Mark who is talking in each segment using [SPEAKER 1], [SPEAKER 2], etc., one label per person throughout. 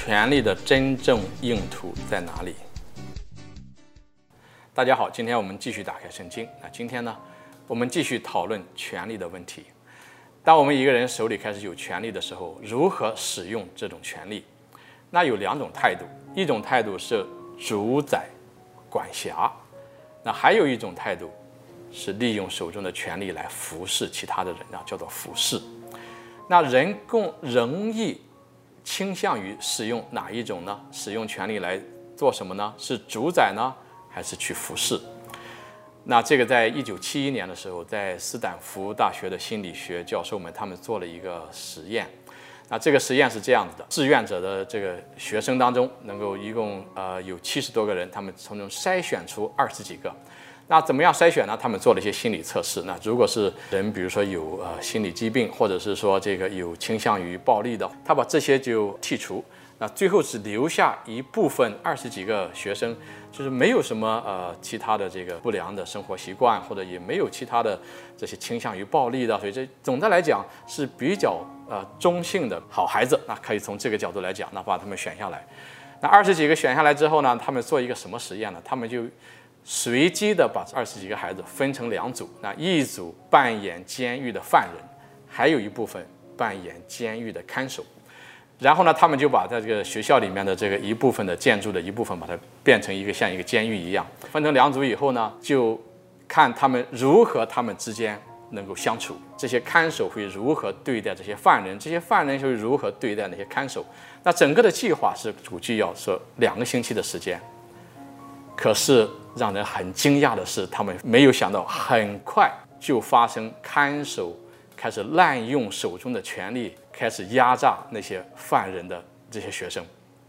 [SPEAKER 1] 权力的真正用途在哪里？大家好，今天我们继续打开圣经。那今天呢，我们继续讨论权力的问题。当我们一个人手里开始有权力的时候，如何使用这种权力？那有两种态度，一种态度是主宰、管辖；那还有一种态度是利用手中的权力来服侍其他的人，啊，叫做服侍。那人更容易倾向于使用哪一种呢？使用权力来做什么呢？是主宰呢，还是去服侍？那这个在一九七一年的时候，在斯坦福大学的心理学教授们他们做了一个实验。那这个实验是这样子的：志愿者的这个学生当中，能够一共呃有七十多个人，他们从中筛选出二十几个。那怎么样筛选呢？他们做了一些心理测试。那如果是人，比如说有呃心理疾病，或者是说这个有倾向于暴力的，他把这些就剔除。那最后只留下一部分二十几个学生，就是没有什么呃其他的这个不良的生活习惯，或者也没有其他的这些倾向于暴力的，所以这总的来讲是比较呃中性的好孩子。那可以从这个角度来讲，那把他们选下来。那二十几个选下来之后呢，他们做一个什么实验呢？他们就随机的把二十几个孩子分成两组，那一组扮演监狱的犯人，还有一部分扮演监狱的看守。然后呢，他们就把在这个学校里面的这个一部分的建筑的一部分，把它变成一个像一个监狱一样。分成两组以后呢，就看他们如何他们之间能够相处。这些看守会如何对待这些犯人？这些犯人会如何对待那些看守？那整个的计划是估计要说两个星期的时间。可是让人很惊讶的是，他们没有想到，很快就发生看守开始滥用手中的权力，开始压榨那些犯人的这些学生。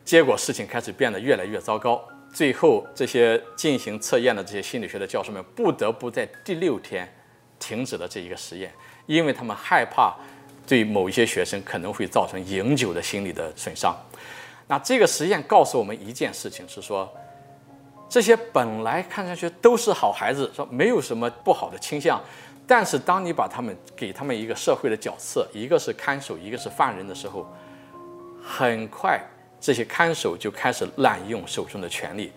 [SPEAKER 1] 结果事情开始变得越来越糟糕。最后，这些进行测验的这些心理学的教授们不得不在第六天停止了这一个实验，因为他们害怕对某一些学生可能会造成永久的心理的损伤。那这个实验告诉我们一件事情，是说。这些本来看上去都是好孩子，说没有什么不好的倾向，但是当你把他们给他们一个社会的角色，一个是看守，一个是犯人的时候，很快这些看守就开始滥用手中的权力。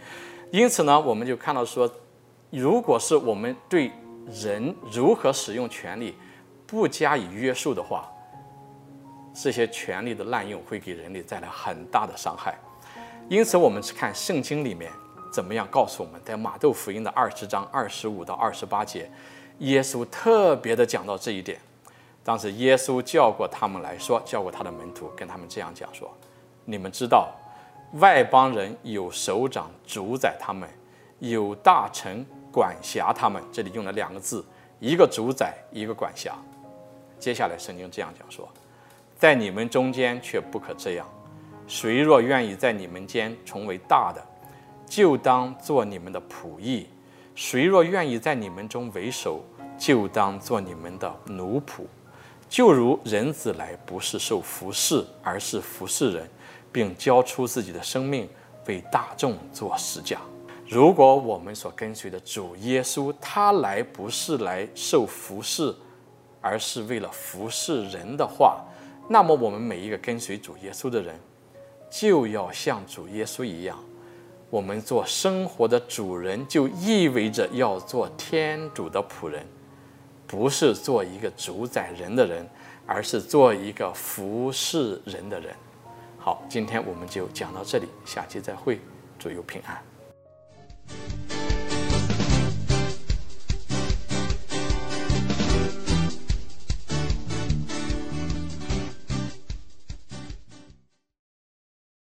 [SPEAKER 1] 因此呢，我们就看到说，如果是我们对人如何使用权力不加以约束的话，这些权力的滥用会给人类带来很大的伤害。因此，我们去看圣经里面。怎么样告诉我们，在马窦福音的二十章二十五到二十八节，耶稣特别的讲到这一点。当时耶稣叫过他们来说，叫过他的门徒，跟他们这样讲说：“你们知道，外邦人有首长主宰他们，有大臣管辖他们。”这里用了两个字，一个主宰，一个管辖。接下来圣经这样讲说：“在你们中间却不可这样，谁若愿意在你们间成为大的，就当做你们的仆役，谁若愿意在你们中为首，就当做你们的奴仆。就如人子来，不是受服侍，而是服侍人，并交出自己的生命为大众做实价。如果我们所跟随的主耶稣，他来不是来受服侍，而是为了服侍人的话，那么我们每一个跟随主耶稣的人，就要像主耶稣一样。我们做生活的主人，就意味着要做天主的仆人，不是做一个主宰人的人，而是做一个服侍人的人。好，今天我们就讲到这里，下期再会，祝有平安。